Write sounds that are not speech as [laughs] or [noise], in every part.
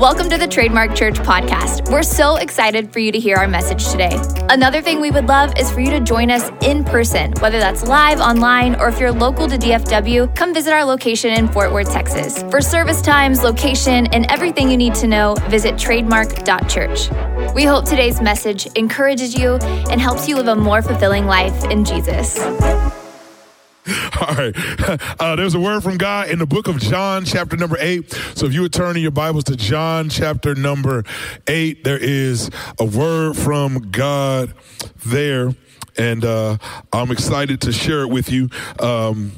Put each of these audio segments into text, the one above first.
Welcome to the Trademark Church podcast. We're so excited for you to hear our message today. Another thing we would love is for you to join us in person, whether that's live, online, or if you're local to DFW, come visit our location in Fort Worth, Texas. For service times, location, and everything you need to know, visit trademark.church. We hope today's message encourages you and helps you live a more fulfilling life in Jesus. [laughs] All right. [laughs] Uh, there's a word from God in the book of John, chapter number eight. So if you would turn in your Bibles to John, chapter number eight, there is a word from God there. And uh, I'm excited to share it with you. Um,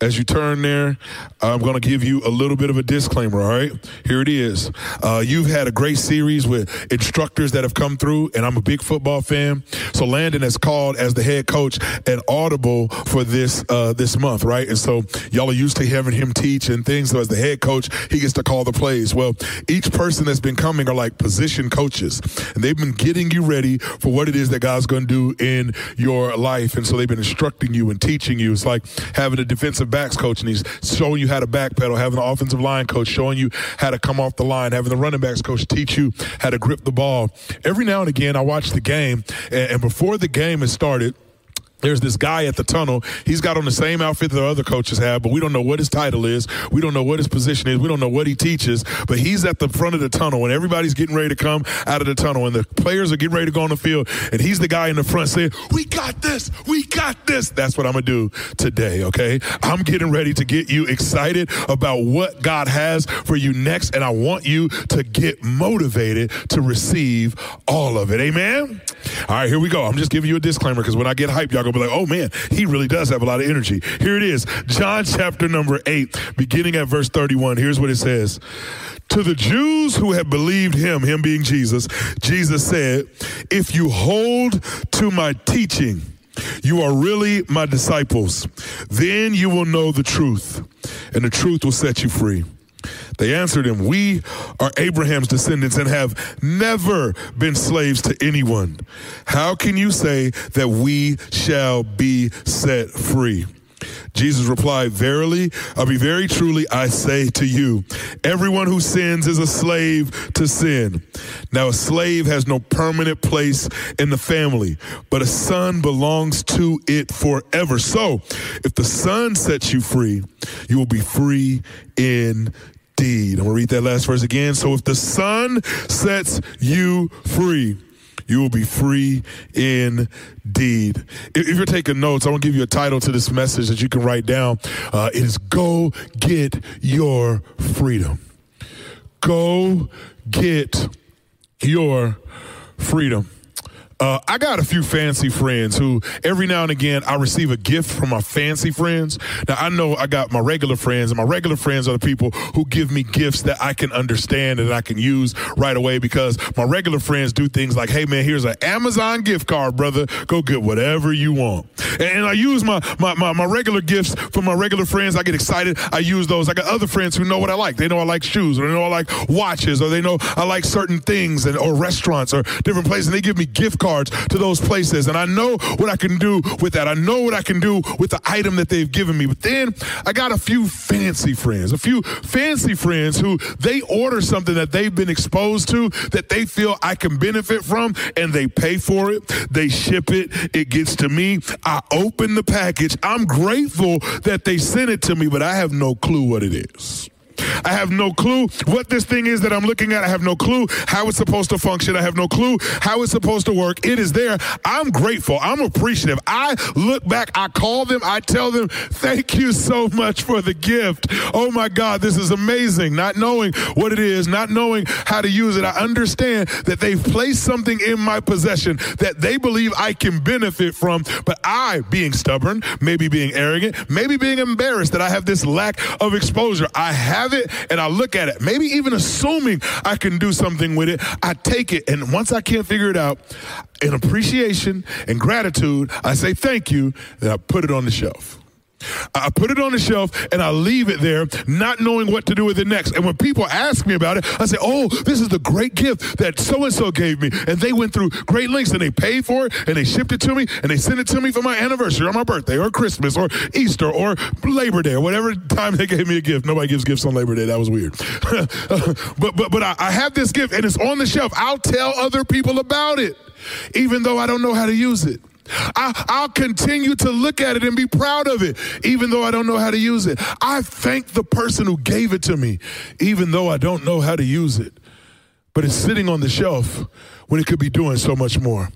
as you turn there, I'm going to give you a little bit of a disclaimer, all right? Here it is. Uh, you've had a great series with instructors that have come through, and I'm a big football fan. So Landon has called as the head coach an audible for this uh, this month, right? And so y'all are used to having him teach and things. So as the head coach, he gets to call the plays. Well, each person that's been coming are like position coaches, and they've been getting you ready for what it is that God's going to do in your life. And so they've been instructing you and teaching you. It's like having a defensive backs coach and he's showing you how to backpedal, having the offensive line coach showing you how to come off the line, having the running backs coach teach you how to grip the ball. Every now and again, I watch the game, and, and before the game has started, there's this guy at the tunnel. He's got on the same outfit that the other coaches have, but we don't know what his title is. We don't know what his position is. We don't know what he teaches, but he's at the front of the tunnel and everybody's getting ready to come out of the tunnel and the players are getting ready to go on the field. And he's the guy in the front saying, We got this. We got this. That's what I'm to do today, okay? I'm getting ready to get you excited about what God has for you next. And I want you to get motivated to receive all of it. Amen? All right, here we go. I'm just giving you a disclaimer because when I get hyped, y'all gonna be like, oh man, he really does have a lot of energy. Here it is, John chapter number eight, beginning at verse 31. Here's what it says. To the Jews who have believed him, him being Jesus, Jesus said, If you hold to my teaching, you are really my disciples. Then you will know the truth, and the truth will set you free. They answered him, We are Abraham's descendants and have never been slaves to anyone. How can you say that we shall be set free? Jesus replied, Verily, I mean, very truly, I say to you, everyone who sins is a slave to sin. Now, a slave has no permanent place in the family, but a son belongs to it forever. So, if the son sets you free, you will be free in indeed. I'm going to read that last verse again. So if the Son sets you free, you will be free indeed. If you're taking notes, I want to give you a title to this message that you can write down. Uh, it is Go Get Your Freedom. Go get your freedom. Uh, I got a few fancy friends who every now and again I receive a gift from my fancy friends. Now I know I got my regular friends, and my regular friends are the people who give me gifts that I can understand and I can use right away because my regular friends do things like, hey man, here's an Amazon gift card, brother. Go get whatever you want. And, I use my, my, my, my regular gifts for my regular friends. I get excited. I use those. I got other friends who know what I like. They know I like shoes, or they know I like watches, or they know I like certain things and or restaurants or different places. And they give me gift cards cards to those places. And I know what I can do with that. I know what I can do with the item that they've given me. But then I got a few fancy friends, a few fancy friends who they order something that they've been exposed to that they feel I can benefit from and they pay for it. They ship it. It gets to me. I open the package. I'm grateful that they sent it to me, but I have no clue what it is. I have no clue what this thing is that I'm looking at. I have no clue how it's supposed to function. I have no clue how it's supposed to work. It is there. I'm grateful. I'm appreciative. I look back, I call them, I tell them, thank you so much for the gift. Oh my God, this is amazing. Not knowing what it is, not knowing how to use it. I understand that they've placed something in my possession that they believe I can benefit from, but I, being stubborn, maybe being arrogant, maybe being embarrassed that I have this lack of exposure, I have have it and I look at it, maybe even assuming I can do something with it, I take it. And once I can't figure it out, in appreciation and gratitude, I say thank you, and I put it on the shelf. I put it on the shelf and I leave it there, not knowing what to do with it next. And when people ask me about it, I say, Oh, this is the great gift that so and so gave me. And they went through great lengths and they paid for it and they shipped it to me and they sent it to me for my anniversary or my birthday or Christmas or Easter or Labor Day or whatever time they gave me a gift. Nobody gives gifts on Labor Day. That was weird. [laughs] but but but I, I have this gift and it's on the shelf. I'll tell other people about it, even though I don't know how to use it. I, will continue to look at it and be proud of it, even though I don't know how to use it. I thank the person who gave it to me, even though I don't know how to use it. But it's sitting on the shelf when it could be doing so much more.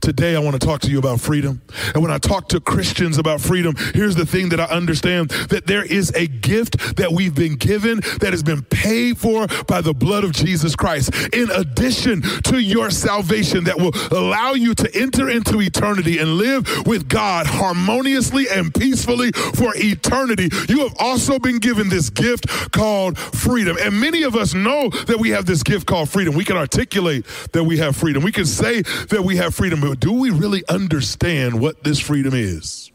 Today, I want to talk to you about freedom. And when I talk to Christians about freedom, here's the thing that I understand that there is a gift that we've been given that has been paid for by the blood of Jesus Christ, in addition to your salvation that will allow you to enter into eternity and live with God harmoniously and peacefully for eternity. You have also been given this gift called freedom. And many of us know that we have this gift called freedom. We can articulate that we have freedom. We can say that we have freedom freedom, do we really understand what this freedom is?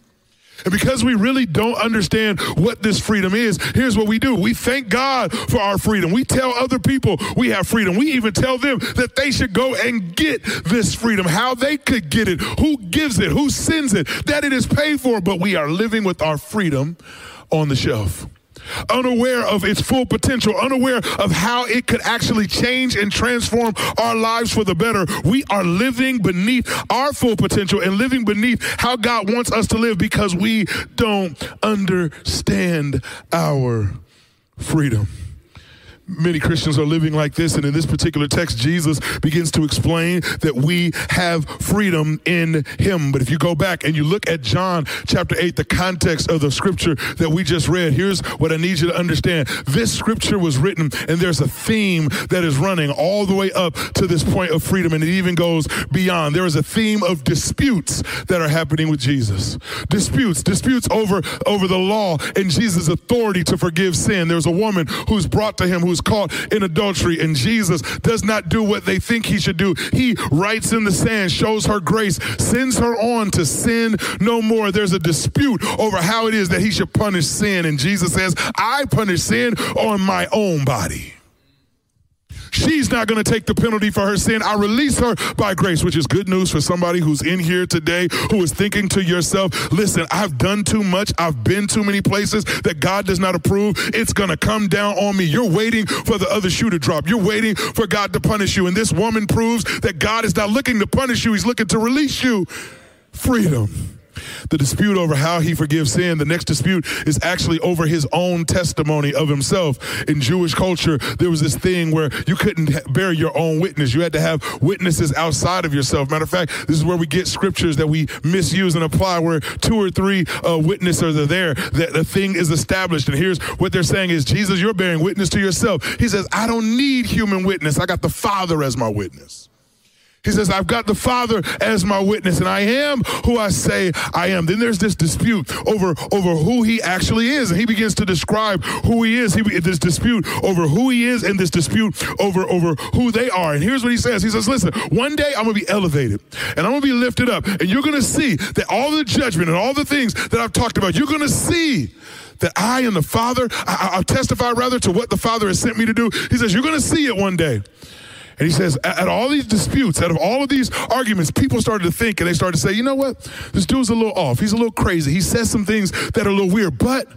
And because we really don't understand what this freedom is, here's what we do. We thank God for our freedom. We tell other people we have freedom. We even tell them that they should go and get this freedom, how they could get it, who gives it, who sends it, that it is paid for, but we are living with our freedom on the shelf unaware of its full potential, unaware of how it could actually change and transform our lives for the better. We are living beneath our full potential and living beneath how God wants us to live because we don't understand our freedom. Many Christians are living like this, and in this particular text, Jesus begins to explain that we have freedom in Him. But if you go back and you look at John chapter 8, the context of the scripture that we just read, here's what I need you to understand. This scripture was written, and there's a theme that is running all the way up to this point of freedom, and it even goes beyond. There is a theme of disputes that are happening with Jesus. Disputes, disputes over, over the law and Jesus' authority to forgive sin. There's a woman who's brought to him who's was caught in adultery, and Jesus does not do what they think he should do. He writes in the sand, shows her grace, sends her on to sin no more. There's a dispute over how it is that he should punish sin, and Jesus says, I punish sin on my own body. She's not going to take the penalty for her sin. I release her by grace, which is good news for somebody who's in here today who is thinking to yourself, listen, I've done too much. I've been too many places that God does not approve. It's going to come down on me. You're waiting for the other shoe to drop. You're waiting for God to punish you. And this woman proves that God is not looking to punish you. He's looking to release you. Freedom the dispute over how he forgives sin. The next dispute is actually over his own testimony of himself. In Jewish culture, there was this thing where you couldn't bear your own witness. You had to have witnesses outside of yourself. Matter of fact, this is where we get scriptures that we misuse and apply where two or three uh, witnesses are there, that the thing is established. And here's what they're saying is, Jesus, you're bearing witness to yourself. He says, I don't need human witness. I got the Father as my witness. He says, I've got the Father as my witness, and I am who I say I am. Then there's this dispute over, over who he actually is. And he begins to describe who he is. He, this dispute over who he is and this dispute over, over who they are. And here's what he says. He says, listen, one day I'm going to be elevated and I'm going to be lifted up. And you're going to see that all the judgment and all the things that I've talked about, you're going to see that I and the Father, I, I'll testify rather to what the Father has sent me to do. He says, you're going to see it one day. And he says, at all these disputes, out of all of these arguments, people started to think and they started to say, you know what? This dude's a little off. He's a little crazy. He says some things that are a little weird, but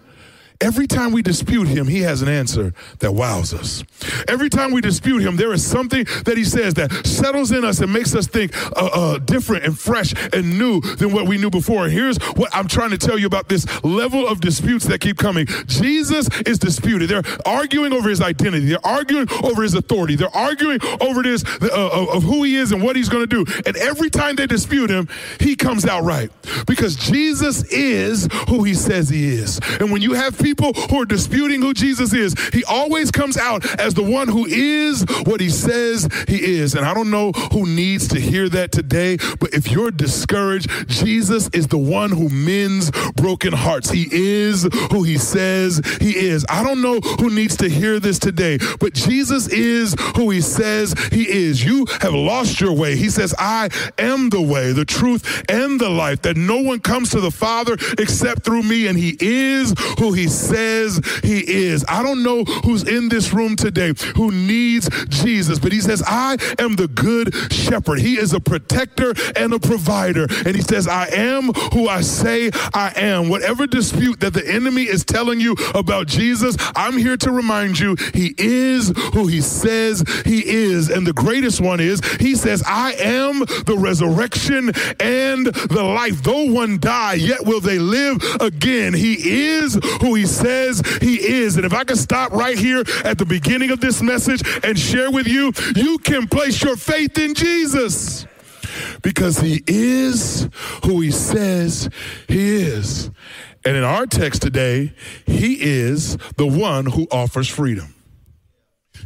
Every time we dispute him, he has an answer that wows us. Every time we dispute him, there is something that he says that settles in us and makes us think uh, uh, different and fresh and new than what we knew before. And here's what I'm trying to tell you about this level of disputes that keep coming. Jesus is disputed. They're arguing over his identity. They're arguing over his authority. They're arguing over this uh, of who he is and what he's going to do. And every time they dispute him, he comes out right because Jesus is who he says he is. And when you have people people who are disputing who Jesus is, he always comes out as the one who is what he says he is. And I don't know who needs to hear that today, but if you're discouraged, Jesus is the one who mends broken hearts. He is who he says he is. I don't know who needs to hear this today, but Jesus is who he says he is. You have lost your way. He says, I am the way, the truth, and the life, that no one comes to the Father except through me. And he is who he says he is. I don't know who's in this room today who needs Jesus, but he says, I am the good shepherd. He is a protector and a provider. And he says, I am who I say I am. Whatever dispute that the enemy is telling you about Jesus, I'm here to remind you he is who he says he is. And the greatest one is he says, I am the resurrection and the life. Though one die, yet will they live again. He is who he says he is. And if I can stop right here at the beginning of this message and share with you, you can place your faith in Jesus because he is who he says he is. And in our text today, he is the one who offers freedom.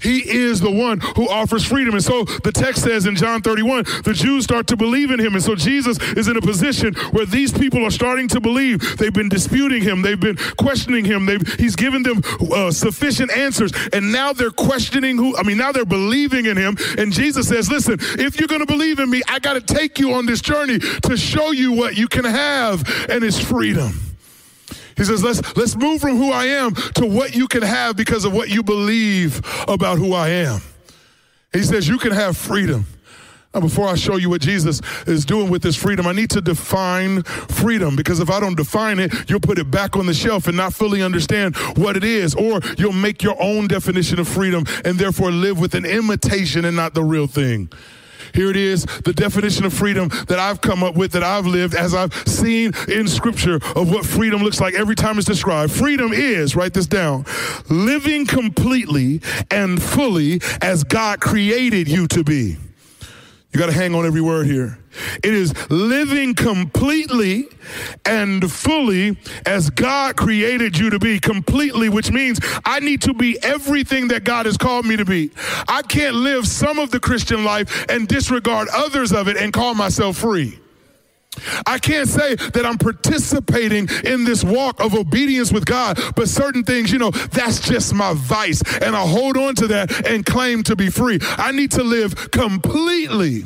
He is the one who offers freedom. And so the text says in John 31, the Jews start to believe in him. And so Jesus is in a position where these people are starting to believe. They've been disputing him, they've been questioning him. They've, he's given them uh, sufficient answers. And now they're questioning who, I mean, now they're believing in him. And Jesus says, listen, if you're going to believe in me, I got to take you on this journey to show you what you can have, and it's freedom. He says, let's, let's move from who I am to what you can have because of what you believe about who I am. He says, you can have freedom. Now, before I show you what Jesus is doing with this freedom, I need to define freedom because if I don't define it, you'll put it back on the shelf and not fully understand what it is, or you'll make your own definition of freedom and therefore live with an imitation and not the real thing. Here it is, the definition of freedom that I've come up with, that I've lived as I've seen in scripture of what freedom looks like every time it's described. Freedom is, write this down, living completely and fully as God created you to be. You got to hang on every word here. It is living completely and fully as God created you to be, completely, which means I need to be everything that God has called me to be. I can't live some of the Christian life and disregard others of it and call myself free. I can't say that I'm participating in this walk of obedience with God, but certain things, you know, that's just my vice. And I hold on to that and claim to be free. I need to live completely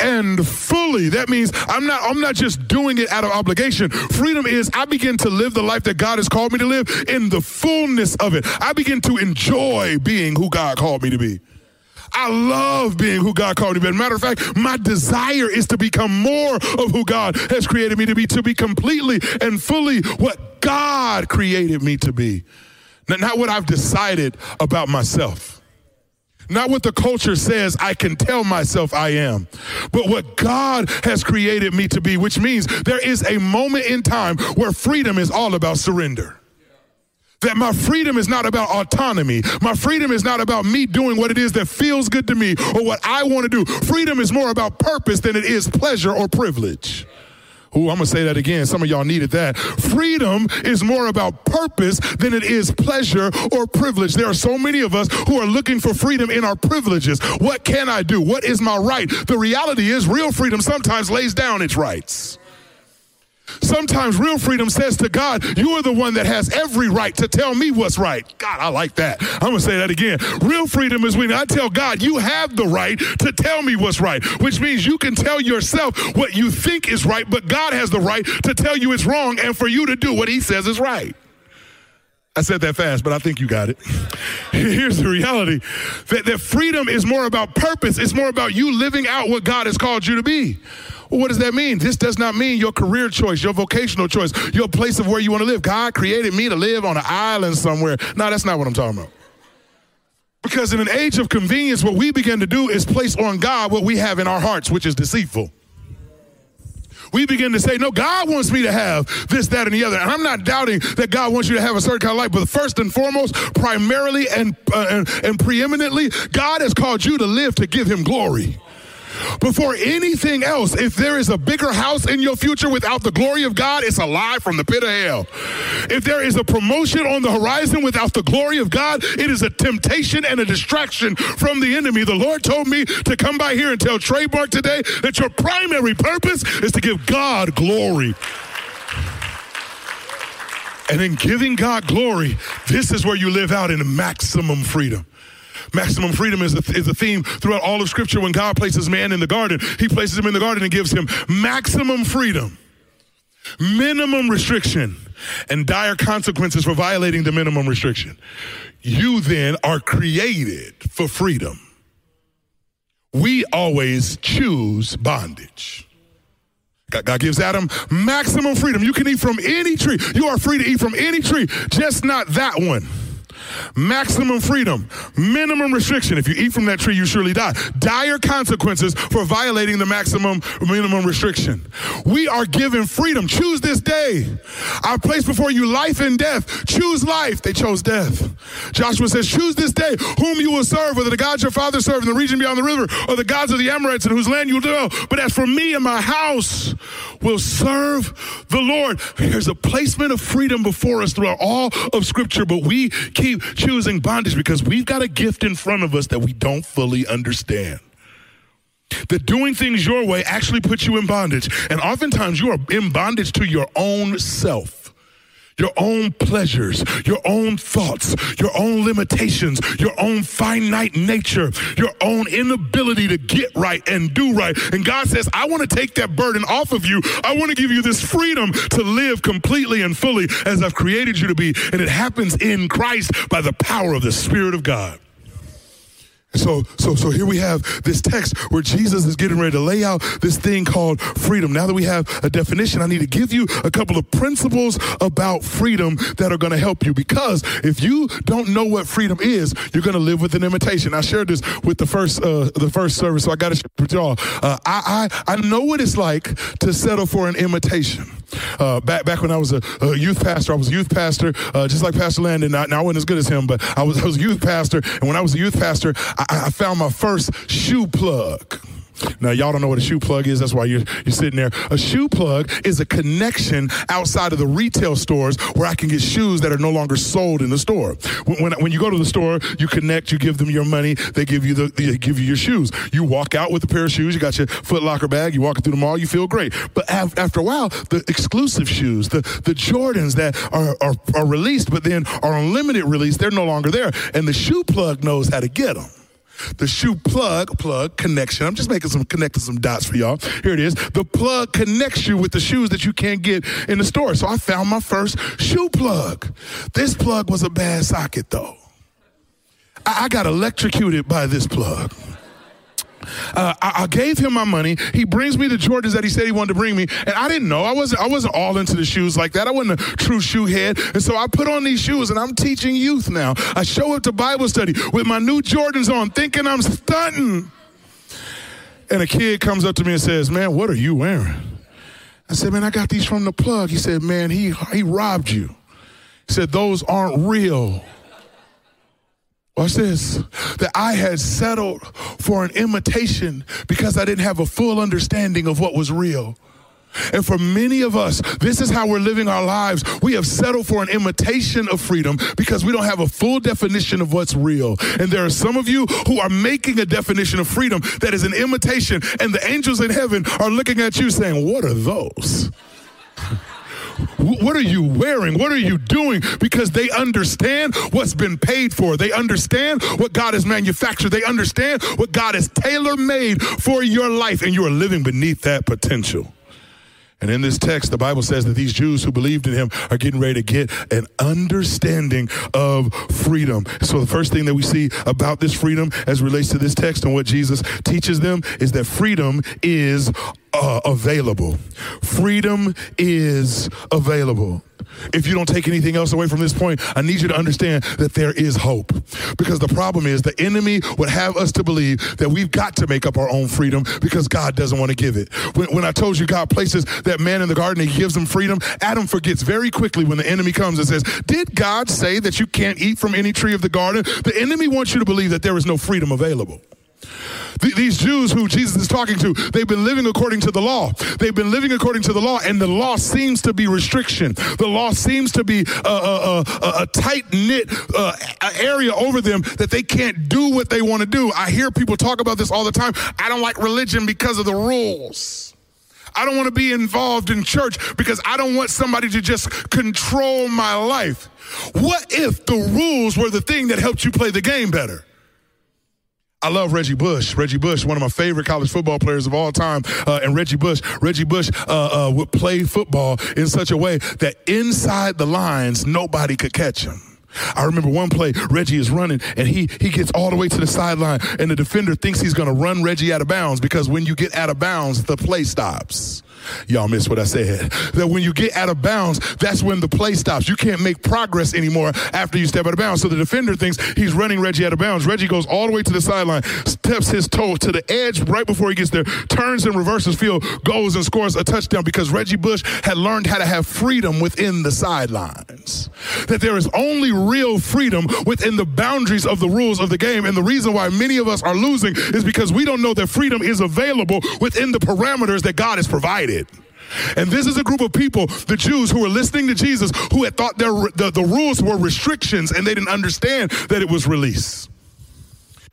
and fully. That means I'm not I'm not just doing it out of obligation. Freedom is I begin to live the life that God has called me to live in the fullness of it. I begin to enjoy being who God called me to be. I love being who God called me to be. Matter of fact, my desire is to become more of who God has created me to be, to be completely and fully what God created me to be. Not what I've decided about myself. Not what the culture says I can tell myself I am, but what God has created me to be, which means there is a moment in time where freedom is all about surrender. That my freedom is not about autonomy. My freedom is not about me doing what it is that feels good to me or what I want to do. Freedom is more about purpose than it is pleasure or privilege. Ooh, I'm gonna say that again. Some of y'all needed that. Freedom is more about purpose than it is pleasure or privilege. There are so many of us who are looking for freedom in our privileges. What can I do? What is my right? The reality is, real freedom sometimes lays down its rights. Sometimes real freedom says to God, You are the one that has every right to tell me what's right. God, I like that. I'm going to say that again. Real freedom is when I tell God, You have the right to tell me what's right, which means you can tell yourself what you think is right, but God has the right to tell you it's wrong and for you to do what He says is right. I said that fast, but I think you got it. [laughs] Here's the reality that, that freedom is more about purpose, it's more about you living out what God has called you to be. What does that mean? This does not mean your career choice, your vocational choice, your place of where you want to live. God created me to live on an island somewhere. No, that's not what I'm talking about. Because in an age of convenience, what we begin to do is place on God what we have in our hearts, which is deceitful we begin to say, no, God wants me to have this, that, and the other. And I'm not doubting that God wants you to have a certain kind of life, but first and foremost, primarily and, uh, and, and preeminently, God has called you to live to give him glory. Before anything else, if there is a bigger house in your future without the glory of God, it's a lie from the pit of hell. If there is a promotion on the horizon without the glory of God, it is a temptation and a distraction from the enemy. The Lord told me to come by here and tell Trademark today that your primary purpose is to give God glory. And in giving God glory, this is where you live out in maximum freedom. Maximum freedom is a, is a theme throughout all of Scripture. When God places man in the garden, he places him in the garden and gives him maximum freedom, minimum restriction, and dire consequences for violating the minimum restriction. You then are created for freedom. We always choose bondage. God gives Adam maximum freedom. You can eat from any tree. You are free to eat from any tree, just not that one. Maximum freedom, minimum restriction. If you eat from that tree, you surely die. Dire consequences for violating the maximum minimum restriction. We are given freedom. Choose this day. I place before you life and death. Choose life. They chose death. Joshua says, Choose this day whom you will serve, whether the gods your father served in the region beyond the river or the gods of the Amorites in whose land you dwell. But as for me and my house, will serve the Lord. There's a placement of freedom before us throughout all of Scripture, but we keep choosing bondage because we've got a gift in front of us that we don't fully understand. That doing things your way actually puts you in bondage. And oftentimes you are in bondage to your own self your own pleasures, your own thoughts, your own limitations, your own finite nature, your own inability to get right and do right. And God says, I want to take that burden off of you. I want to give you this freedom to live completely and fully as I've created you to be. And it happens in Christ by the power of the Spirit of God. So, so, so here we have this text where Jesus is getting ready to lay out this thing called freedom. Now that we have a definition, I need to give you a couple of principles about freedom that are going to help you. Because if you don't know what freedom is, you're going to live with an imitation. I shared this with the first, uh, the first service, so I got to share it with y'all. Uh, I, I, I know what it's like to settle for an imitation. Uh, back back when I was a, a, youth pastor, I was a youth pastor, uh, just like Pastor Landon. Now, I wasn't as good as him, but I was, I was a youth pastor. And when I was a youth pastor, I found my first shoe plug. Now, y'all don't know what a shoe plug is. That's why you're, you're sitting there. A shoe plug is a connection outside of the retail stores where I can get shoes that are no longer sold in the store. When, when, when you go to the store, you connect, you give them your money, they give you the they give you your shoes. You walk out with a pair of shoes, you got your Foot Locker bag, you walk through the mall, you feel great. But after a while, the exclusive shoes, the, the Jordans that are, are, are released but then are on limited release, they're no longer there. And the shoe plug knows how to get them the shoe plug plug connection. I'm just making some connecting some dots for y'all. Here it is. The plug connects you with the shoes that you can't get in the store. So I found my first shoe plug. This plug was a bad socket though. I, I got electrocuted by this plug. Uh, I, I, gave him my money. He brings me the Jordans that he said he wanted to bring me, and I didn't know. I wasn't. I wasn't all into the shoes like that. I wasn't a true shoe head, and so I put on these shoes, and I'm teaching youth now. I show up to Bible study with my new Jordans on, thinking I'm stunting, and a kid comes up to me and says, "Man, what are you wearing?" I said, "Man, I got these from the plug." He said, "Man, he he robbed you." He said, "Those aren't real." Watch this. That I had settled for an imitation because I didn't have a full understanding of what was real. And for many of us, this is how we're living our lives. We have settled for an imitation of freedom because we don't have a full definition of what's real. And there are some of you who are making a definition of freedom that is an imitation, and the angels in heaven are looking at you saying, What are those? [laughs] What are you wearing? What are you doing? Because they understand what's been paid for. They understand what God has manufactured. They understand what God has tailor made for your life, and you are living beneath that potential. And in this text, the Bible says that these Jews who believed in him are getting ready to get an understanding of freedom. So, the first thing that we see about this freedom as relates to this text and what Jesus teaches them is that freedom is uh, available. Freedom is available. If you don't take anything else away from this point, I need you to understand that there is hope. Because the problem is the enemy would have us to believe that we've got to make up our own freedom because God doesn't want to give it. When, when I told you God places that man in the garden, he gives him freedom, Adam forgets very quickly when the enemy comes and says, Did God say that you can't eat from any tree of the garden? The enemy wants you to believe that there is no freedom available. Th- these Jews who Jesus is talking to, they've been living according to the law. They've been living according to the law, and the law seems to be restriction. The law seems to be a, a, a, a tight knit uh, area over them that they can't do what they want to do. I hear people talk about this all the time. I don't like religion because of the rules. I don't want to be involved in church because I don't want somebody to just control my life. What if the rules were the thing that helped you play the game better? I love Reggie Bush. Reggie Bush, one of my favorite college football players of all time. Uh, and Reggie Bush, Reggie Bush uh, uh, would play football in such a way that inside the lines, nobody could catch him. I remember one play, Reggie is running and he he gets all the way to the sideline and the defender thinks he's going to run Reggie out of bounds because when you get out of bounds, the play stops. Y'all miss what I said. That when you get out of bounds, that's when the play stops. You can't make progress anymore after you step out of bounds. So the defender thinks he's running Reggie out of bounds. Reggie goes all the way to the sideline, steps his toe to the edge right before he gets there, turns and reverses field, goes and scores a touchdown because Reggie Bush had learned how to have freedom within the sidelines. That there is only real freedom within the boundaries of the rules of the game. And the reason why many of us are losing is because we don't know that freedom is available within the parameters that God has provided. And this is a group of people, the Jews, who were listening to Jesus, who had thought their, the, the rules were restrictions and they didn't understand that it was release.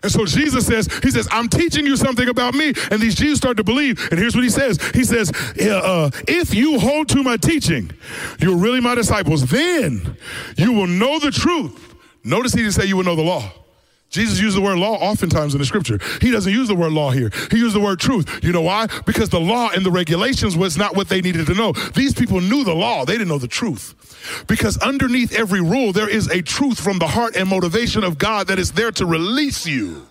And so Jesus says, He says, I'm teaching you something about me. And these Jews start to believe. And here's what He says He says, uh, If you hold to my teaching, you're really my disciples. Then you will know the truth. Notice He didn't say you will know the law. Jesus used the word law oftentimes in the scripture. He doesn't use the word law here. He used the word truth. You know why? Because the law and the regulations was not what they needed to know. These people knew the law, they didn't know the truth. Because underneath every rule, there is a truth from the heart and motivation of God that is there to release you.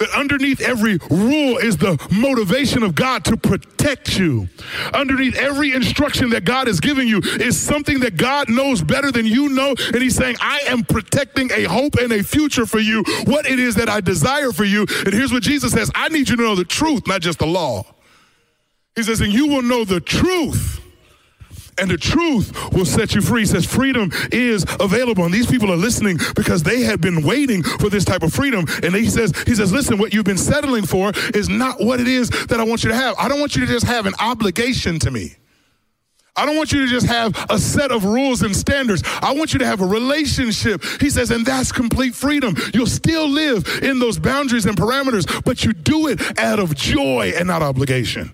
That underneath every rule is the motivation of God to protect you. Underneath every instruction that God is giving you is something that God knows better than you know. And He's saying, I am protecting a hope and a future for you, what it is that I desire for you. And here's what Jesus says I need you to know the truth, not just the law. He says, and you will know the truth and the truth will set you free. Says freedom is available. And these people are listening because they had been waiting for this type of freedom. And he says, he says, listen, what you've been settling for is not what it is that I want you to have. I don't want you to just have an obligation to me. I don't want you to just have a set of rules and standards. I want you to have a relationship. He says, and that's complete freedom. You'll still live in those boundaries and parameters, but you do it out of joy and not obligation.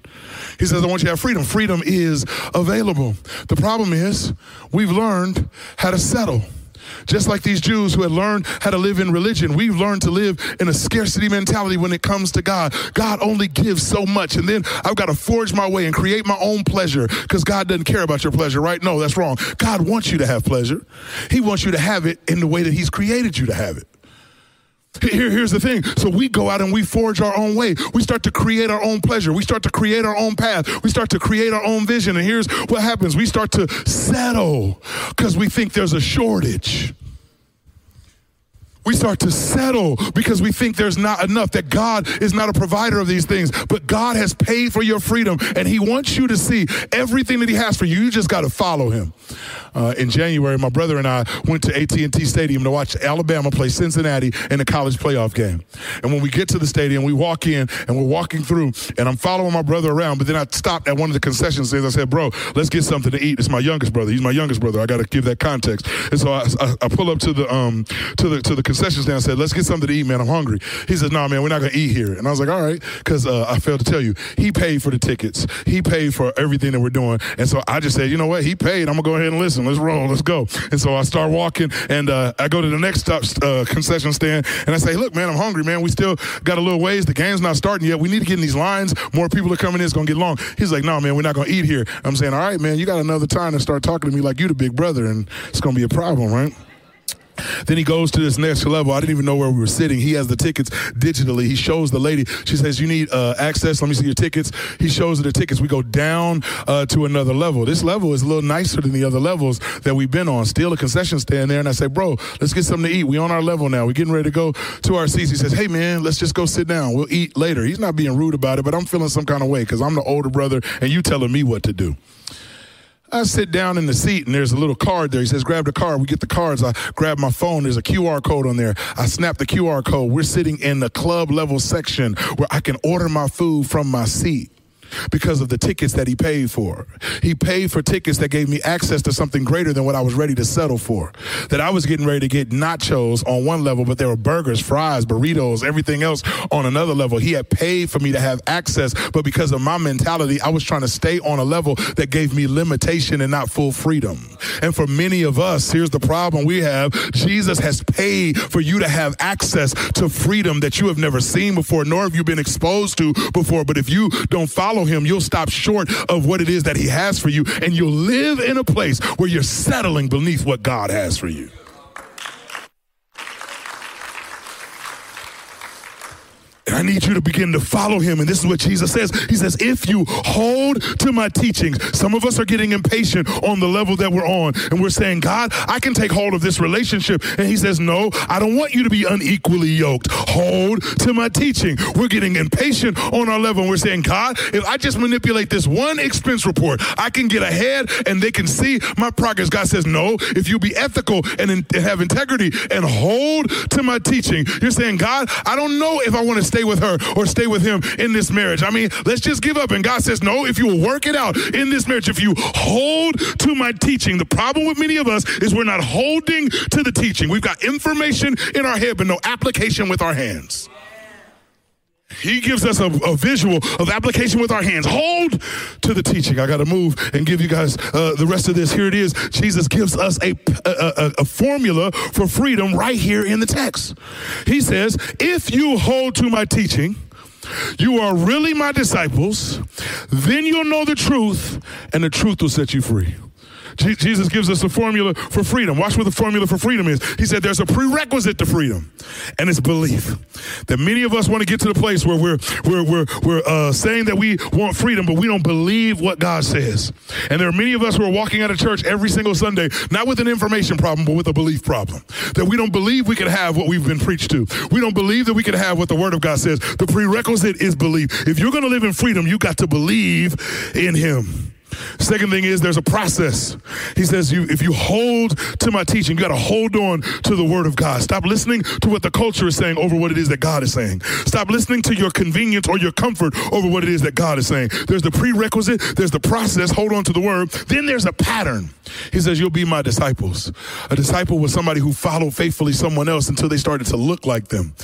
He says, I want you to have freedom. Freedom is available. The problem is, we've learned how to settle. Just like these Jews who had learned how to live in religion, we've learned to live in a scarcity mentality when it comes to God. God only gives so much. And then I've got to forge my way and create my own pleasure because God doesn't care about your pleasure, right? No, that's wrong. God wants you to have pleasure. He wants you to have it in the way that He's created you to have it. Here, here's the thing. So we go out and we forge our own way. We start to create our own pleasure. We start to create our own path. We start to create our own vision. And here's what happens we start to settle because we think there's a shortage. We start to settle because we think there's not enough, that God is not a provider of these things. But God has paid for your freedom, and He wants you to see everything that He has for you. You just got to follow Him. Uh, in January, my brother and I went to AT&T Stadium to watch Alabama play Cincinnati in a college playoff game. And when we get to the stadium, we walk in and we're walking through, and I'm following my brother around. But then I stopped at one of the concession stands. I said, "Bro, let's get something to eat." It's my youngest brother. He's my youngest brother. I got to give that context. And so I, I, I, pull up to the um to the to the concession stand. I said, "Let's get something to eat, man. I'm hungry." He says, "No, nah, man, we're not gonna eat here." And I was like, "All right," because uh, I failed to tell you, he paid for the tickets. He paid for everything that we're doing. And so I just said, "You know what? He paid. I'm gonna go ahead and listen. Let's roll. Let's go." And so I start walking, and uh, I go to the next stop, uh, concession stand, and I say, "Look, man, I'm hungry, man. We still got a little ways. The game's not starting yet. We need to get in these lines. More people are coming in. It's gonna get long." He's like, "No, man, we're not gonna eat here." I'm saying, "All right, man. You got another time to start talking to me like you the big brother, and it's gonna be a problem, right?" Then he goes to this next level. I didn't even know where we were sitting. He has the tickets digitally. He shows the lady. She says, "You need uh, access. Let me see your tickets." He shows her the tickets. We go down uh, to another level. This level is a little nicer than the other levels that we've been on. Still a concession stand there, and I say, "Bro, let's get something to eat. We on our level now. We're getting ready to go to our seats." He says, "Hey, man, let's just go sit down. We'll eat later." He's not being rude about it, but I'm feeling some kind of way because I'm the older brother, and you telling me what to do. I sit down in the seat and there's a little card there. He says, grab the card. We get the cards. I grab my phone. There's a QR code on there. I snap the QR code. We're sitting in the club level section where I can order my food from my seat because of the tickets that he paid for. He paid for tickets that gave me access to something greater than what I was ready to settle for. That I was getting ready to get nachos on one level, but there were burgers, fries, burritos, everything else on another level. He had paid for me to have access, but because of my mentality, I was trying to stay on a level that gave me limitation and not full freedom. And for many of us, here's the problem we have Jesus has paid for you to have access to freedom that you have never seen before, nor have you been exposed to before. But if you don't follow him, you'll stop short of what it is that he has for you, and you'll live in a place where you're settling beneath what God has for you. I need you to begin to follow him. And this is what Jesus says. He says, if you hold to my teachings, some of us are getting impatient on the level that we're on. And we're saying, God, I can take hold of this relationship. And he says, no, I don't want you to be unequally yoked. Hold to my teaching. We're getting impatient on our level. And we're saying, God, if I just manipulate this one expense report, I can get ahead and they can see my progress. God says, no, if you be ethical and, in, and have integrity and hold to my teaching, you're saying, God, I don't know if I want to stay stay with her or stay with him in this marriage. I mean, let's just give up. And God says, no, if you will work it out in this marriage, if you hold to my teaching, the problem with many of us is we're not holding to the teaching. We've got information in our head, but no application with our hands. He gives us a, a, visual of application with our hands. Hold to the teaching. I got to move and give you guys uh, the rest of this. Here it is. Jesus gives us a, a, a formula for freedom right here in the text. He says, If you hold to my teaching, you are really my disciples, then you'll know the truth, and the truth will set you free. Jesus gives us a formula for freedom. Watch what the formula for freedom is. He said there's a prerequisite to freedom, and it's belief. That many of us want to get to the place where we're we're we're, we're uh, saying that we want freedom, but we don't believe what God says. And there are many of us who are walking out of church every single Sunday, not with an information problem, but with a belief problem. That we don't believe we can have what we've been preached to. We don't believe that we can have what the Word of God says. The prerequisite is belief. If you're going to live in freedom, you got to believe in Him. Second thing is there's a process. He says, you, if you hold to my teaching, you got to hold on to the word of God. Stop listening to what the culture is saying over what it is that God is saying. Stop listening to your convenience or your comfort over what it is that God is saying. There's the prerequisite, there's the process, hold on to the word. Then there's a pattern. He says, You'll be my disciples. A disciple was somebody who followed faithfully someone else until they started to look like them.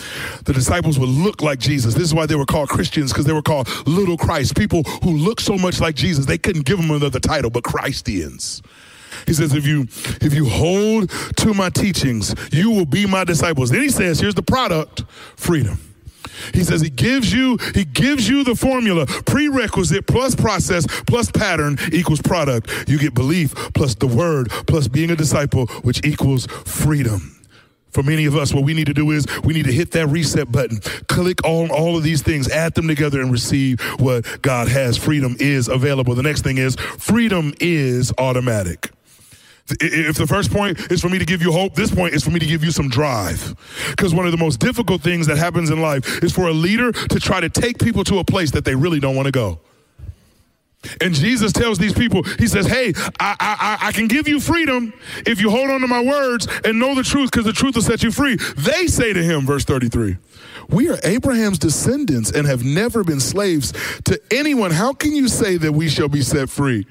The disciples would look like Jesus. This is why they were called Christians, because they were called little Christ, people who looked so much like Jesus, they couldn't give them another title, but Christians. He says, if you if you hold to my teachings, you will be my disciples. Then he says, here's the product, freedom. He says he gives you he gives you the formula prerequisite plus process plus pattern equals product. You get belief plus the word plus being a disciple which equals freedom. For many of us, what we need to do is we need to hit that reset button, click on all of these things, add them together, and receive what God has. Freedom is available. The next thing is freedom is automatic. If the first point is for me to give you hope, this point is for me to give you some drive. Because one of the most difficult things that happens in life is for a leader to try to take people to a place that they really don't want to go. And Jesus tells these people, He says, Hey, I, I, I can give you freedom if you hold on to my words and know the truth, because the truth will set you free. They say to him, verse 33, We are Abraham's descendants and have never been slaves to anyone. How can you say that we shall be set free?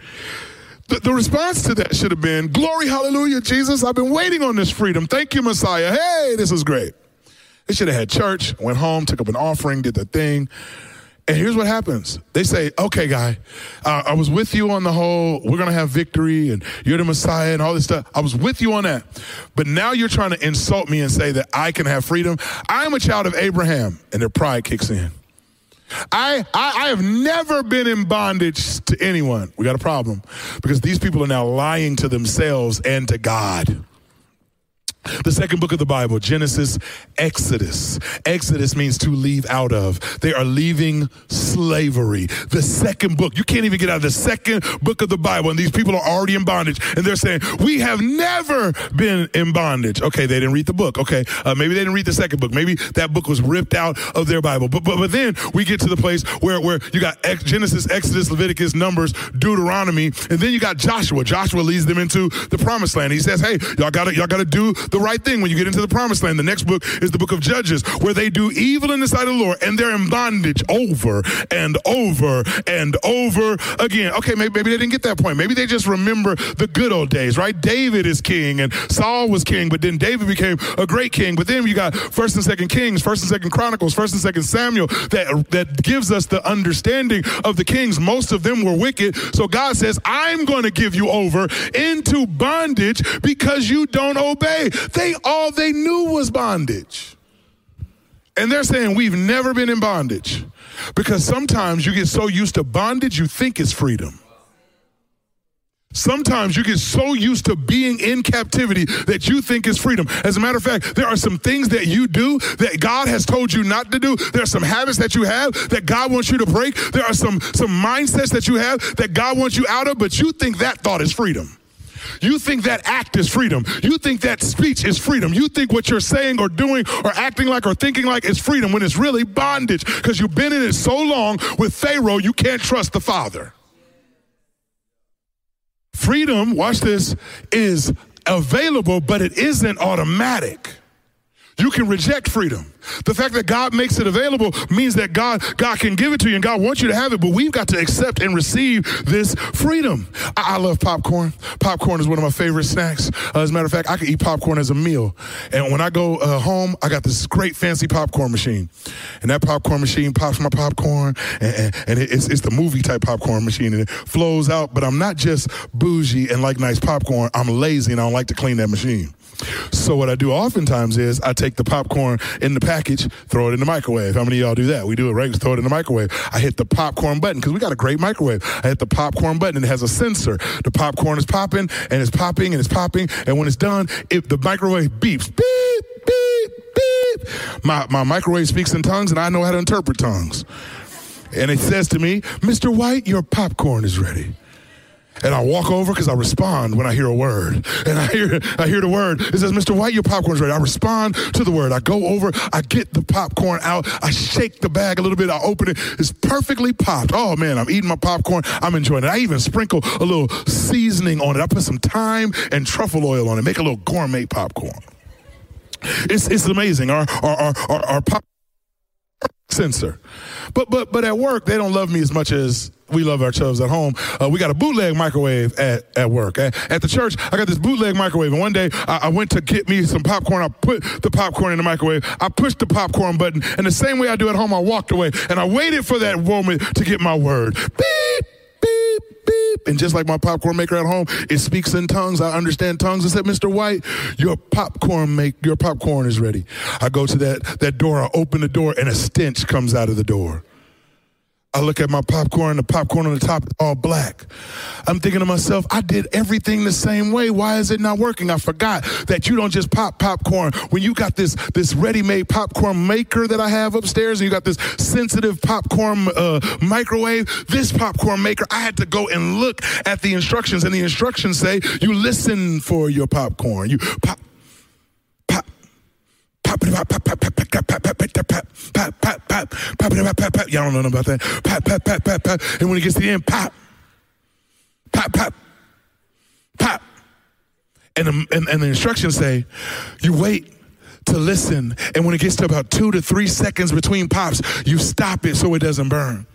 The, the response to that should have been, Glory, hallelujah, Jesus. I've been waiting on this freedom. Thank you, Messiah. Hey, this is great. They should have had church, went home, took up an offering, did the thing. And here's what happens. They say, okay, guy, uh, I was with you on the whole, we're going to have victory and you're the Messiah and all this stuff. I was with you on that. But now you're trying to insult me and say that I can have freedom. I'm a child of Abraham. And their pride kicks in. I, I, I, have never been in bondage to anyone. We got a problem because these people are now lying to themselves and to God. The second book of the Bible, Genesis, Exodus. Exodus means to leave out of. They are leaving slavery. The second book, you can't even get out of the second book of the Bible, and these people are already in bondage, and they're saying, We have never been in bondage. Okay, they didn't read the book. Okay, uh, maybe they didn't read the second book. Maybe that book was ripped out of their Bible. But, but, but then we get to the place where, where you got Genesis, Exodus, Leviticus, Numbers, Deuteronomy, and then you got Joshua. Joshua leads them into the promised land. He says, Hey, y'all gotta, y'all gotta do the right thing when you get into the promised land. The next book is the book of Judges, where they do evil in the sight of the Lord and they're in bondage over and over and over again. Okay, maybe, maybe they didn't get that point. Maybe they just remember the good old days, right? David is king and Saul was king, but then David became a great king. But then you got First and Second Kings, First and Second Chronicles, First and Second Samuel that that gives us the understanding of the kings. Most of them were wicked, so God says, "I'm going to give you over into bondage because you don't obey." They all they knew was bondage. And they're saying we've never been in bondage because sometimes you get so used to bondage you think it's freedom. Sometimes you get so used to being in captivity that you think is freedom. As a matter of fact, there are some things that you do that God has told you not to do. There are some habits that you have that God wants you to break. There are some some mindsets that you have that God wants you out of, but you think that thought is freedom. You think that act is freedom. You think that speech is freedom. You think what you're saying or doing or acting like or thinking like is freedom when it's really bondage because you've been in it so long with Pharaoh, you can't trust the Father. Freedom, watch this, is available, but it isn't automatic. You can reject freedom. The fact that God makes it available means that God, God can give it to you and God wants you to have it, but we've got to accept and receive this freedom. I, I love popcorn. Popcorn is one of my favorite snacks. Uh, as a matter of fact, I can eat popcorn as a meal. And when I go uh, home, I got this great fancy popcorn machine. And that popcorn machine pops my popcorn, and, and, and it's, it's the movie type popcorn machine, and it flows out. But I'm not just bougie and like nice popcorn, I'm lazy and I don't like to clean that machine. So what I do oftentimes is I take the popcorn in the package, throw it in the microwave. How many of y'all do that? We do it right. Throw it in the microwave. I hit the popcorn button because we got a great microwave. I hit the popcorn button and it has a sensor. The popcorn is popping and it's popping and it's popping. And when it's done, if the microwave beeps, beep, beep, beep. My, my microwave speaks in tongues and I know how to interpret tongues. And it says to me, Mr. White, your popcorn is ready and I walk over because I respond when I hear a word. And I hear I hear the word. It says, Mr. White, your popcorn's ready. I respond to the word. I go over, I get the popcorn out, I shake the bag a little bit, I open it. It's perfectly popped. Oh man, I'm eating my popcorn. I'm enjoying it. I even sprinkle a little seasoning on it. I put some thyme and truffle oil on it, make a little gourmet popcorn. It's it's amazing. Our our our, our, our pop sensor. But but but at work they don't love me as much as we love ourselves at home. Uh, we got a bootleg microwave at, at work. At, at, the church, I got this bootleg microwave. And one day I, I, went to get me some popcorn. I put the popcorn in the microwave. I pushed the popcorn button. And the same way I do at home, I walked away. And I waited for that moment to get my word. Beep, beep, beep. And just like my popcorn maker at home, it speaks in tongues. I understand tongues. I said, Mr. White, your popcorn make your popcorn is ready. I go to that, that door, I open the door, and a stench comes out of the door. I look at my popcorn, the popcorn on the top is all black. I'm thinking to myself, I did everything the same way. Why is it not working? I forgot that you don't just pop popcorn. When you got this this ready-made popcorn maker that I have upstairs, and you got this sensitive popcorn uh, microwave, this popcorn maker, I had to go and look at the instructions, and the instructions say you listen for your popcorn. You pop pop, pop, pop, pop, pop, pop, pop. Y'all don't know nothing about that. Pop, pop, pop, pop, pop. And when it gets to the end, pop, pop, pop, pop. And the, and, and the instructions say, you wait to listen. And when it gets to about two to three seconds between pops, you stop it so it doesn't burn.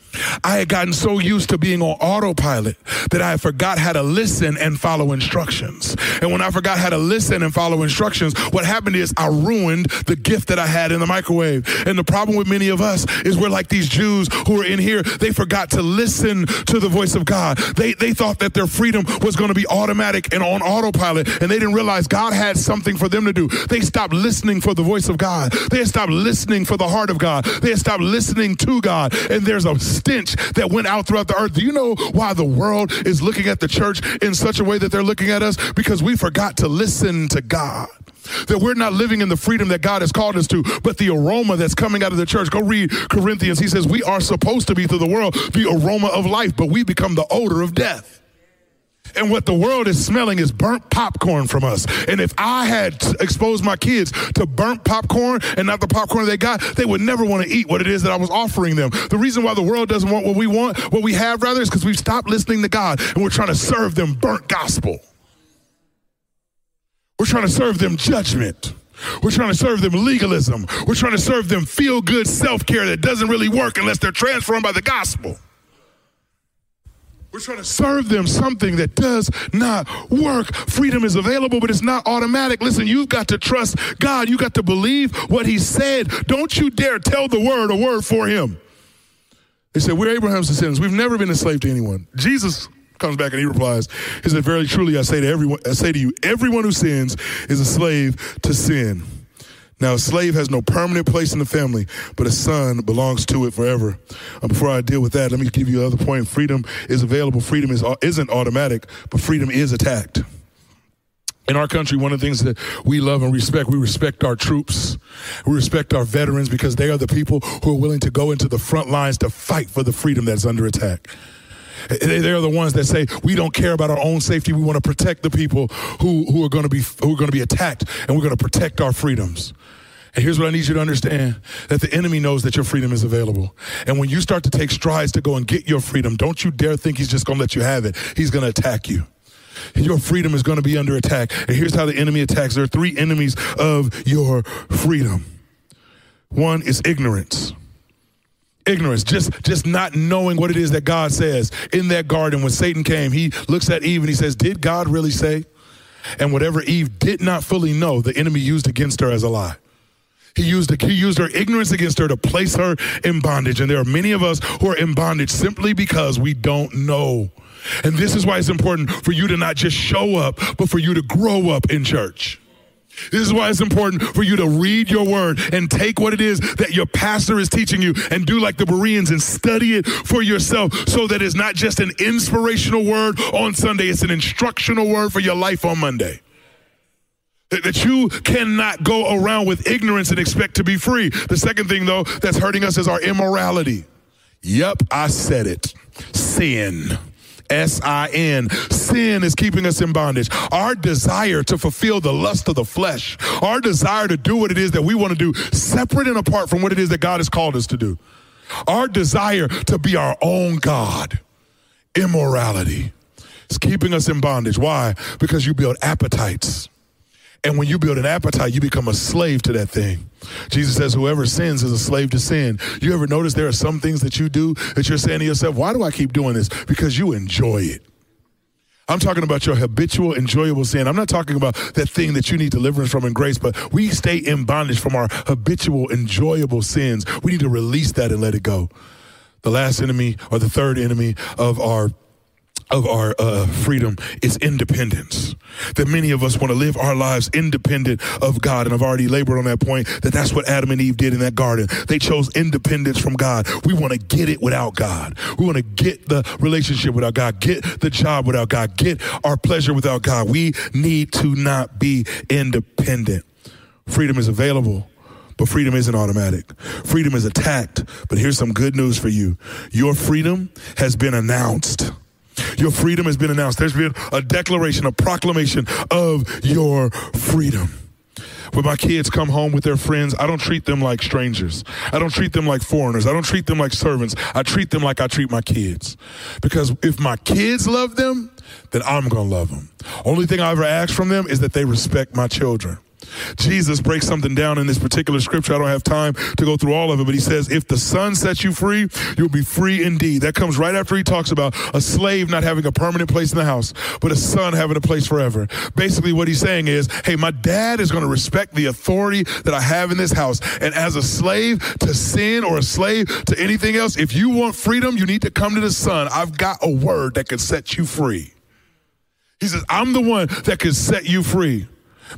I had gotten so used to being on autopilot that I forgot how to listen and follow instructions. And when I forgot how to listen and follow instructions, what happened is I ruined the gift that I had in the microwave. And the problem with many of us is we're like these Jews who are in here. They forgot to listen to the voice of God. They, they thought that their freedom was going to be automatic and on autopilot. And they didn't realize God had something for them to do. They stopped listening for the voice of God. They stopped listening for the heart of God. They stopped listening to God. And there's a stench that went out throughout the earth. Do you know why the world is looking at the church in such a way that they're looking at us? Because we forgot to listen to God. That we're not living in the freedom that God has called us to, but the aroma that's coming out of the church. Go read Corinthians. He says, We are supposed to be to the world the aroma of life, but we become the odor of death. And what the world is smelling is burnt popcorn from us. And if I had exposed my kids to burnt popcorn and not the popcorn they got, they would never want to eat what it is that I was offering them. The reason why the world doesn't want what we want, what we have rather, is because we've stopped listening to God and we're trying to serve them burnt gospel. We're trying to serve them judgment. We're trying to serve them legalism. We're trying to serve them feel good self care that doesn't really work unless they're transformed by the gospel. We're trying to serve them something that does not work. Freedom is available, but it's not automatic. Listen, you've got to trust God. You got to believe what He said. Don't you dare tell the word a word for Him. They said, We're Abraham's descendants. We've never been enslaved to anyone. Jesus comes back and he replies, He said, Very truly, I say to everyone, I say to you, everyone who sins is a slave to sin. Now, a slave has no permanent place in the family, but a son belongs to it forever. Uh, before I deal with that, let me give you another point. Freedom is available. Freedom is, isn't automatic, but freedom is attacked. In our country, one of the things that we love and respect, we respect our troops. We respect our veterans because they are the people who are willing to go into the front lines to fight for the freedom that's under attack. They're the ones that say we don't care about our own safety. We want to protect the people who, who are going to be who are going to be attacked, and we're going to protect our freedoms. And here's what I need you to understand that the enemy knows that your freedom is available. And when you start to take strides to go and get your freedom, don't you dare think he's just going to let you have it. He's going to attack you. Your freedom is going to be under attack. And here's how the enemy attacks there are three enemies of your freedom one is ignorance ignorance just just not knowing what it is that god says in that garden when satan came he looks at eve and he says did god really say and whatever eve did not fully know the enemy used against her as a lie he used, he used her ignorance against her to place her in bondage. And there are many of us who are in bondage simply because we don't know. And this is why it's important for you to not just show up, but for you to grow up in church. This is why it's important for you to read your word and take what it is that your pastor is teaching you and do like the Bereans and study it for yourself so that it's not just an inspirational word on Sunday, it's an instructional word for your life on Monday. That you cannot go around with ignorance and expect to be free. The second thing, though, that's hurting us is our immorality. Yep, I said it. Sin. S I N. Sin is keeping us in bondage. Our desire to fulfill the lust of the flesh, our desire to do what it is that we want to do, separate and apart from what it is that God has called us to do. Our desire to be our own God, immorality, is keeping us in bondage. Why? Because you build appetites and when you build an appetite, you become a slave to that thing. Jesus says, Whoever sins is a slave to sin. You ever notice there are some things that you do that you're saying to yourself, Why do I keep doing this? Because you enjoy it. I'm talking about your habitual, enjoyable sin. I'm not talking about that thing that you need deliverance from in grace, but we stay in bondage from our habitual, enjoyable sins. We need to release that and let it go. The last enemy or the third enemy of our of our uh, freedom is independence. That many of us want to live our lives independent of God. And I've already labored on that point that that's what Adam and Eve did in that garden. They chose independence from God. We want to get it without God. We want to get the relationship without God, get the job without God, get our pleasure without God. We need to not be independent. Freedom is available but freedom isn't automatic. Freedom is attacked. But here's some good news for you your freedom has been announced. Your freedom has been announced. There's been a declaration, a proclamation of your freedom. When my kids come home with their friends, I don't treat them like strangers. I don't treat them like foreigners. I don't treat them like servants. I treat them like I treat my kids. Because if my kids love them, then I'm going to love them. Only thing I ever ask from them is that they respect my children. Jesus breaks something down in this particular scripture. I don't have time to go through all of it, but he says, If the Son sets you free, you'll be free indeed. That comes right after he talks about a slave not having a permanent place in the house, but a son having a place forever. Basically, what he's saying is, Hey, my dad is going to respect the authority that I have in this house. And as a slave to sin or a slave to anything else, if you want freedom, you need to come to the Son. I've got a word that can set you free. He says, I'm the one that can set you free.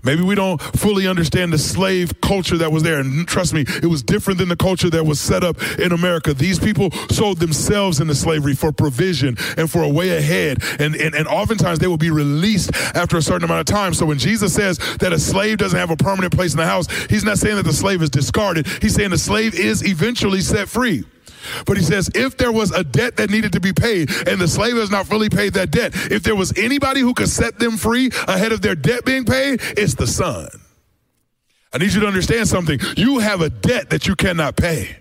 Maybe we don't fully understand the slave culture that was there. And trust me, it was different than the culture that was set up in America. These people sold themselves into slavery for provision and for a way ahead. And, and, and oftentimes they will be released after a certain amount of time. So when Jesus says that a slave doesn't have a permanent place in the house, he's not saying that the slave is discarded. He's saying the slave is eventually set free. But he says, if there was a debt that needed to be paid and the slave has not fully paid that debt, if there was anybody who could set them free ahead of their debt being paid, it's the son. I need you to understand something. You have a debt that you cannot pay.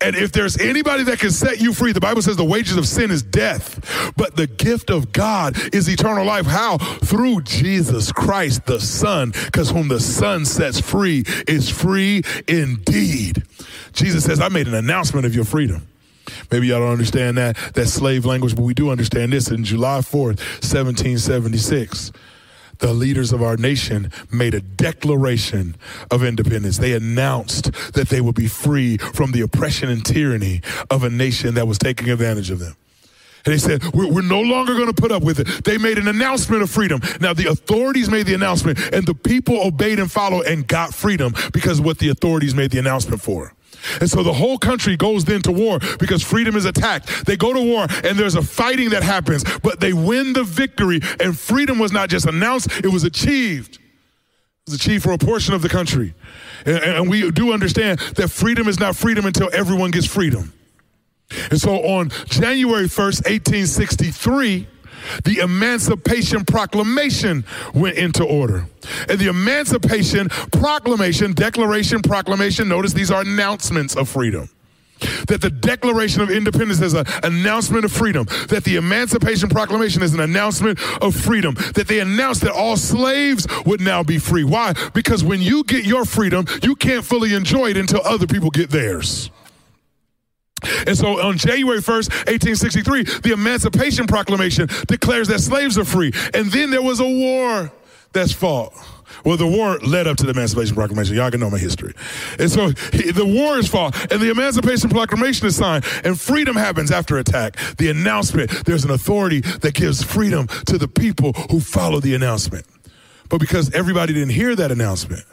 And if there's anybody that can set you free, the Bible says the wages of sin is death, but the gift of God is eternal life. How? Through Jesus Christ, the Son, because whom the Son sets free is free indeed. Jesus says, I made an announcement of your freedom. Maybe y'all don't understand that, that slave language, but we do understand this in July 4th, 1776 the leaders of our nation made a declaration of independence. They announced that they would be free from the oppression and tyranny of a nation that was taking advantage of them. And they said, we're, we're no longer going to put up with it. They made an announcement of freedom. Now, the authorities made the announcement, and the people obeyed and followed and got freedom because of what the authorities made the announcement for. And so the whole country goes then to war because freedom is attacked. They go to war and there's a fighting that happens, but they win the victory. And freedom was not just announced, it was achieved. It was achieved for a portion of the country. And, and we do understand that freedom is not freedom until everyone gets freedom. And so on January 1st, 1863, the Emancipation Proclamation went into order. And the Emancipation Proclamation, Declaration, Proclamation, notice these are announcements of freedom. That the Declaration of Independence is an announcement of freedom. That the Emancipation Proclamation is an announcement of freedom. That they announced that all slaves would now be free. Why? Because when you get your freedom, you can't fully enjoy it until other people get theirs. And so on January 1st, 1863, the Emancipation Proclamation declares that slaves are free. And then there was a war that's fought. Well, the war led up to the Emancipation Proclamation. Y'all can know my history. And so the war is fought, and the Emancipation Proclamation is signed, and freedom happens after attack. The announcement, there's an authority that gives freedom to the people who follow the announcement. But because everybody didn't hear that announcement,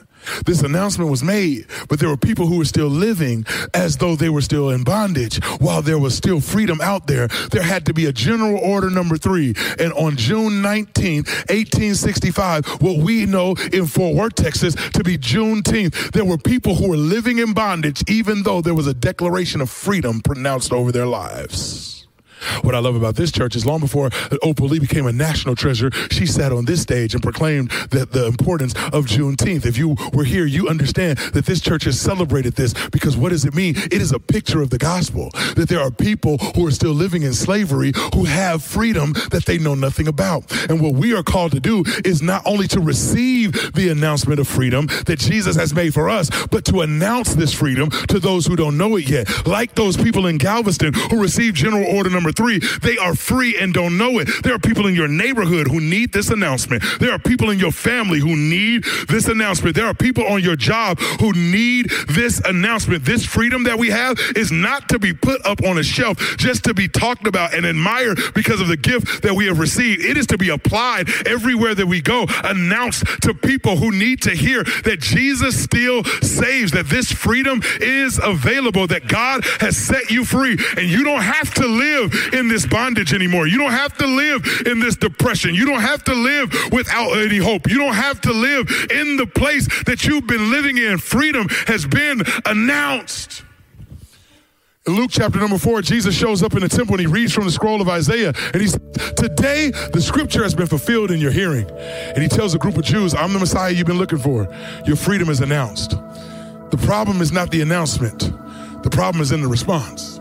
this announcement was made, but there were people who were still living as though they were still in bondage while there was still freedom out there. There had to be a general order number three. And on June 19th, 1865, what we know in Fort Worth, Texas, to be Juneteenth, there were people who were living in bondage even though there was a declaration of freedom pronounced over their lives. What I love about this church is long before Opal Lee became a national treasure, she sat on this stage and proclaimed that the importance of Juneteenth. If you were here, you understand that this church has celebrated this because what does it mean? It is a picture of the gospel that there are people who are still living in slavery who have freedom that they know nothing about. And what we are called to do is not only to receive the announcement of freedom that Jesus has made for us, but to announce this freedom to those who don't know it yet. Like those people in Galveston who received General Order number Number three, they are free and don't know it. There are people in your neighborhood who need this announcement. There are people in your family who need this announcement. There are people on your job who need this announcement. This freedom that we have is not to be put up on a shelf just to be talked about and admired because of the gift that we have received. It is to be applied everywhere that we go, announced to people who need to hear that Jesus still saves, that this freedom is available, that God has set you free, and you don't have to live in this bondage anymore. You don't have to live in this depression. You don't have to live without any hope. You don't have to live in the place that you've been living in. Freedom has been announced. In Luke chapter number four, Jesus shows up in the temple and he reads from the scroll of Isaiah. And he says, Today the scripture has been fulfilled in your hearing. And he tells a group of Jews, I'm the Messiah you've been looking for. Your freedom is announced. The problem is not the announcement, the problem is in the response.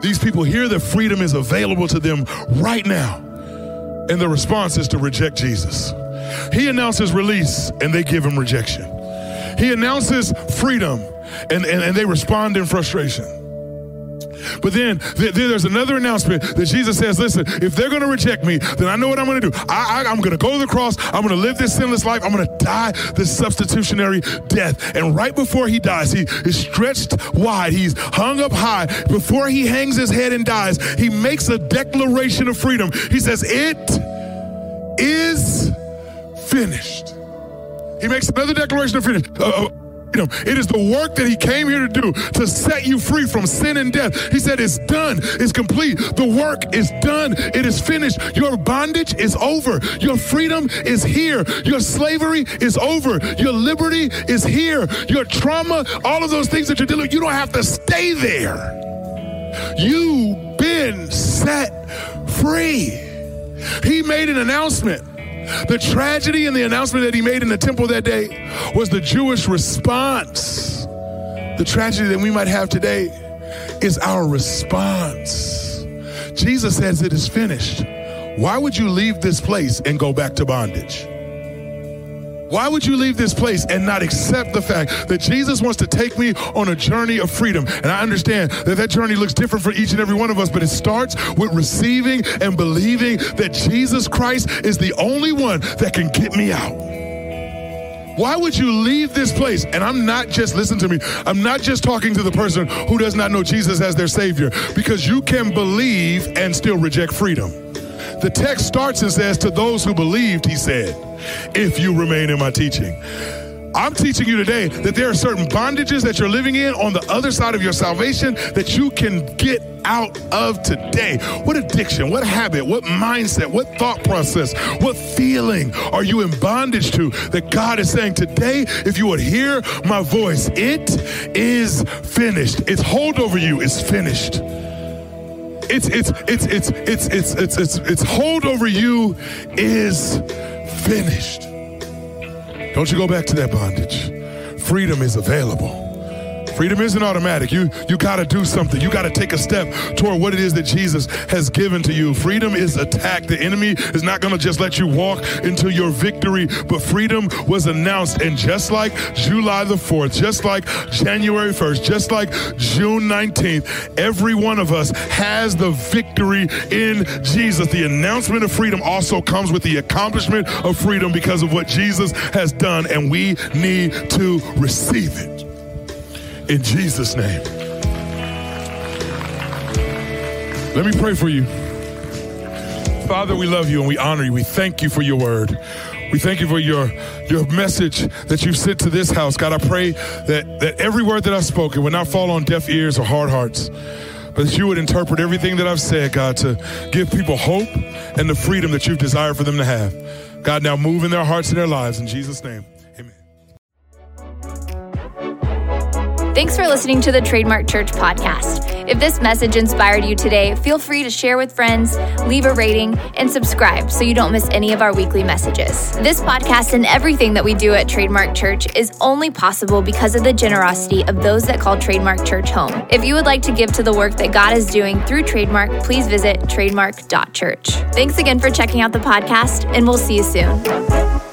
These people hear that freedom is available to them right now. And the response is to reject Jesus. He announces release and they give him rejection. He announces freedom and, and, and they respond in frustration. But then, th- there's another announcement that Jesus says, listen, if they're going to reject me, then I know what I'm going to do. I, I, I'm going to go to the cross. I'm going to live this sinless life. I'm going to die this substitutionary death. And right before he dies, he is stretched wide. He's hung up high. Before he hangs his head and dies, he makes a declaration of freedom. He says, it is finished. He makes another declaration of freedom. Uh, uh, freedom. It is the work that he came here to do to set you free from sin and death. He said, It's done, it's complete. The work is done, it is finished. Your bondage is over. Your freedom is here. Your slavery is over. Your liberty is here. Your trauma, all of those things that you're dealing with, you don't have to stay there. You've been set free. He made an announcement the tragedy and the announcement that he made in the temple that day was the Jewish response. The tragedy that we might have today is our response. Jesus says it is finished. Why would you leave this place and go back to bondage? Why would you leave this place and not accept the fact that Jesus wants to take me on a journey of freedom? And I understand that that journey looks different for each and every one of us, but it starts with receiving and believing that Jesus Christ is the only one that can get me out. Why would you leave this place? And I'm not just, listen to me, I'm not just talking to the person who does not know Jesus as their Savior, because you can believe and still reject freedom. The text starts and says, To those who believed, he said, if you remain in my teaching. I'm teaching you today that there are certain bondages that you're living in on the other side of your salvation that you can get out of today. What addiction, what habit, what mindset, what thought process, what feeling are you in bondage to that God is saying today, if you would hear my voice, it is finished. Its hold over you is finished it's it's it's it's it's it's it's it's it's hold over you is finished. Don't you go back to that bondage. Freedom is available. Freedom isn't automatic. You you got to do something. You got to take a step toward what it is that Jesus has given to you. Freedom is attacked. The enemy is not going to just let you walk into your victory, but freedom was announced and just like July the 4th, just like January 1st, just like June 19th, every one of us has the victory in Jesus. The announcement of freedom also comes with the accomplishment of freedom because of what Jesus has done and we need to receive it in Jesus' name. Let me pray for you. Father, we love you and we honor you. We thank you for your word. We thank you for your, your message that you've sent to this house. God, I pray that, that every word that I've spoken would not fall on deaf ears or hard hearts, but that you would interpret everything that I've said, God, to give people hope and the freedom that you've desired for them to have. God, now move in their hearts and their lives. In Jesus' name. Thanks for listening to the Trademark Church podcast. If this message inspired you today, feel free to share with friends, leave a rating, and subscribe so you don't miss any of our weekly messages. This podcast and everything that we do at Trademark Church is only possible because of the generosity of those that call Trademark Church home. If you would like to give to the work that God is doing through Trademark, please visit trademark.church. Thanks again for checking out the podcast, and we'll see you soon.